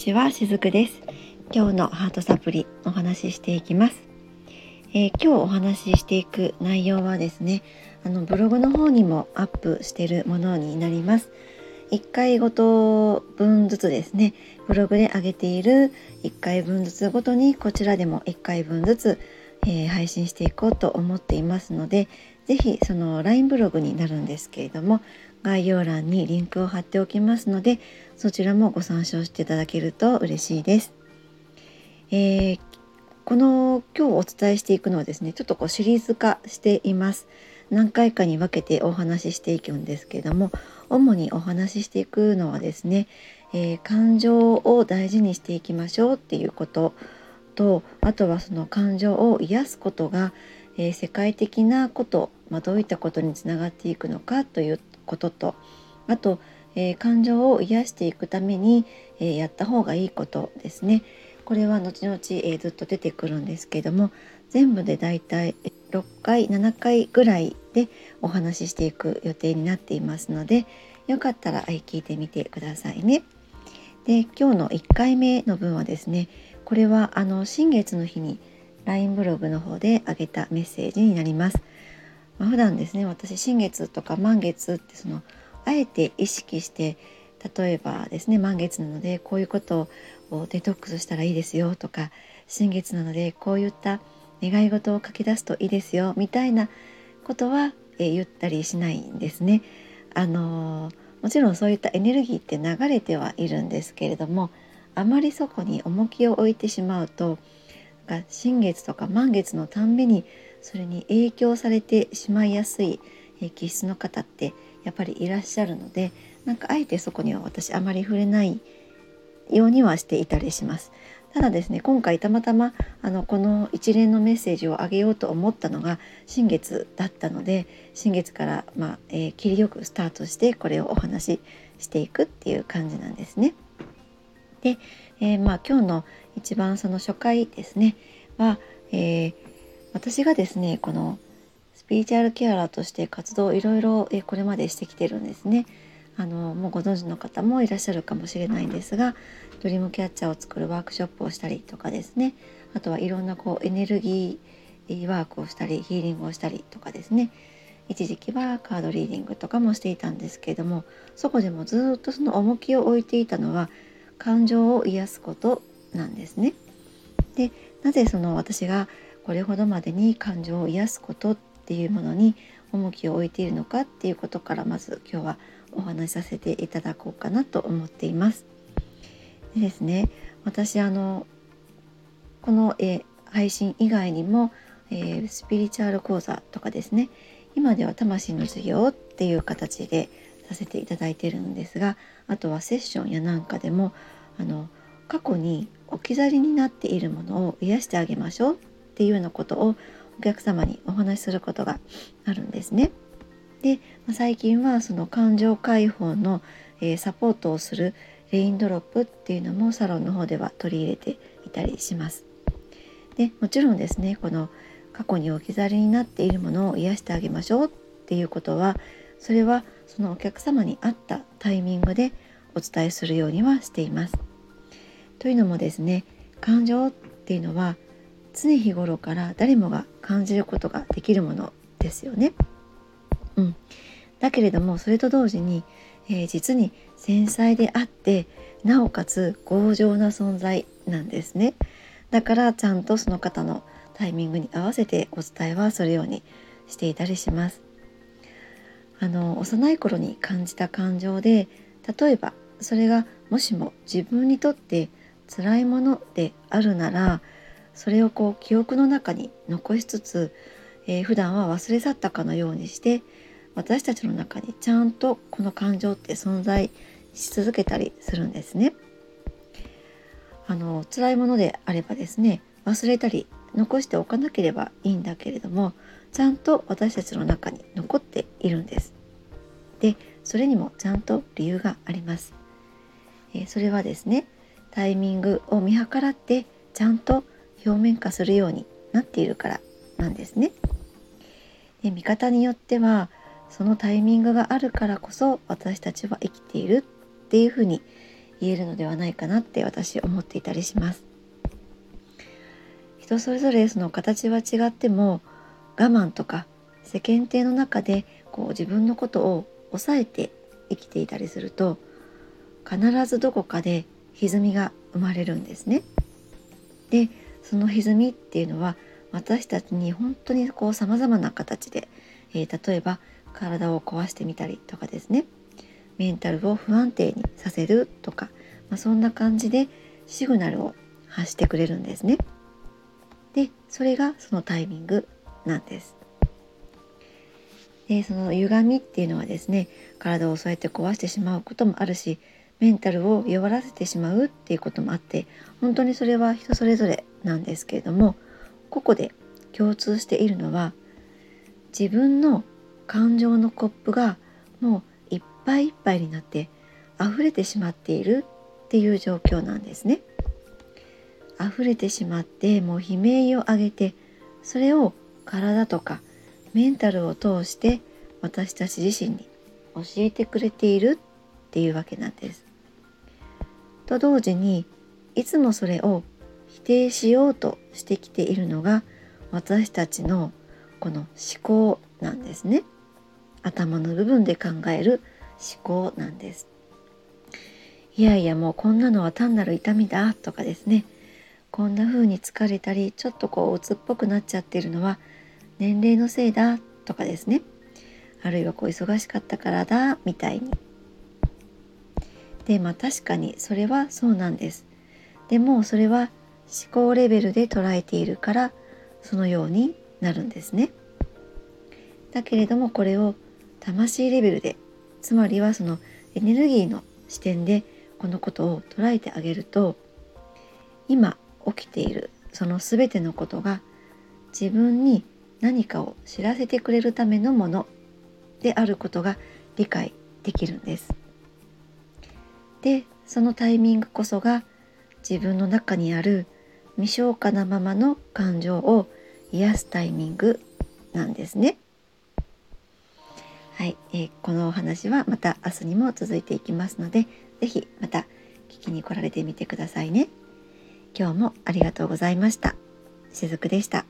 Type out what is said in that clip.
ちは、しずくです。今日のハートサプリお話ししていきます。えー、今日お話ししていく内容はですね、あのブログの方にもアップしているものになります。1回ごと分ずつですね、ブログで上げている1回分ずつごとにこちらでも1回分ずつ、えー、配信していこうと思っていますので、是非その LINE ブログになるんですけれども、概要欄にリンクを貼っておきますのでそちらもご参照していただけると嬉しいです。えー、この今日お伝えしていくのはですねちょっとこうシリーズ化しています。何回かに分けてお話ししていくんですけれども主にお話ししていくのはですね、えー、感情を大事にしていきましょうっていうこととあとはその感情を癒すことが、えー、世界的なこと、まあ、どういったことにつながっていくのかということとあと、えー、感情を癒していくために、えー、やった方がいいことですねこれは後々、えー、ずっと出てくるんですけども全部でだいたい6回7回ぐらいでお話ししていく予定になっていますのでよかったら聞いてみてくださいね。で今日の1回目の分はですねこれはあの新月の日に LINE ブログの方で上げたメッセージになります。まあ、普段ですね私新月とか満月ってそのあえて意識して例えばですね満月なのでこういうことをデトックスしたらいいですよとか新月なのでこういった願い事を書き出すといいですよみたいなことは、え言ったりしないんですね。あのもちろんそういったエネルギーって流れてはいるんですけれどもあまりそこに重きを置いてしまうと新月とか満月のたんびにそれに影響されてしまいやすい気質の方ってやっぱりいらっしゃるのでなんかあえてそこには私あまり触れないようにはしていたりします。ただですね今回たまたまあのこの一連のメッセージをあげようと思ったのが新月だったので新月から、まあえー、切りよくスタートしてこれをお話ししていくっていう感じなんですね。で、えー、まあ今日の一番その初回ですね。は、えー、私がですねこのスピリチュアルケアラーとして活動をいろいろこれまでしてきてるんですね。あのもうご存知の方もいらっしゃるかもしれないんですがドリームキャッチャーを作るワークショップをしたりとかですね。あとはいろんなこうエネルギーワークをしたりヒーリングをしたりとかですね。一時期はカードリーディングとかもしていたんですけれどもそこでもずっとその重きを置いていたのは感情を癒すことなんですね。でなぜその私がこれほどまでに感情を癒すことっていうものに重きを置いているのかっていうことからまず今日はお話しさせていただこうかなと思っています。でですね私あのこの、え配信以外にも、えー、スピリチュアル講座とかですね今では魂の授業っていう形でさせていただいてるんですがあとはセッションやなんかでもあの過去に置き去りになっているものを癒してあげましょうっていうようなことをお客様にお話しすることがあるんですね。で最近はその感情解放の、えー、サポートをするレインドロップっていうのもサロンの方では取り入れていたりします。でもちろんですねこの過去に置き去りになっているものを癒してあげましょうっていうことはそれはそのお客様に合ったタイミングでお伝えするようにはしています。というのもですね感情っていうのは常日頃から誰もが感じることができるものですよね。うん、だけれどもそれと同時に、えー、実に繊細であってなおかつ強情な存在なんですね。だからちゃんとその方のタイミングに合わせてお伝えはするようにしていたりします。あの幼い頃に感じた感情で例えばそれがもしも自分にとって辛いものであるならそれをこう記憶の中に残しつつ、えー、普段は忘れ去ったかのようにして私たちの中にちゃんとこの感情って存在し続けたりするんですね。あの辛いものであればですね忘れたり残しておかなければいいんだけれどもちゃんと私たちの中に残っているんです。でそれにもちゃんと理由があります。えー、それはですねタイミングを見計らってちゃんと表面化するようになっているからなんですね。で見方によってはそのタイミングがあるからこそ私たちは生きているっていうふうに言えるのではないかなって私思っていたりします。人それぞれその形は違っても我慢とか世間体の中でこう自分のことを抑えて生きていたりすると必ずどこかで歪みが生まれるんですね。でその歪みっていうのは私たちに本当にこう様々な形で、えー、例えば体を壊してみたりとかですねメンタルを不安定にさせるとか、まあ、そんな感じでシグナルを発してくれるんですね。でそれがそのタイミングなんです。でその歪みっていうのはですね体をそうやって壊してしまうこともあるしメンタルを弱らせてしまうっていうこともあって本当にそれは人それぞれなんですけれどもここで共通しているのは自分の感情のコップがもういっぱいいっぱいになって溢れてしまっているっていう状況なんですね。溢れてしまってもう悲鳴を上げてそれを体とかメンタルを通して私たち自身に教えてくれているっていうわけなんです。と同時にいつもそれを否定しようとしてきているのが私たちのこの思考なんですね。頭の部分で考える思考なんです。いやいやもうこんなのは単なる痛みだとかですねこんな風に疲れたりちょっとこう鬱っぽくなっちゃってるのは年齢のせいだとかですねあるいはこう忙しかったからだみたいにでまあ確かにそれはそうなんですでもそれは思考レベルで捉えているからそのようになるんですねだけれどもこれを魂レベルでつまりはそのエネルギーの視点でこのことを捉えてあげると今起きているその全てのことが自分に何かを知らせてくれるためのものであることが理解できるんです。でそのタイミングこそが自分の中にある未消化なままの感情を癒すタイミングなんですね。はい、えー、このお話はまた明日にも続いていきますので是非また聞きに来られてみてくださいね。今日もありがとうございました。しずくでした。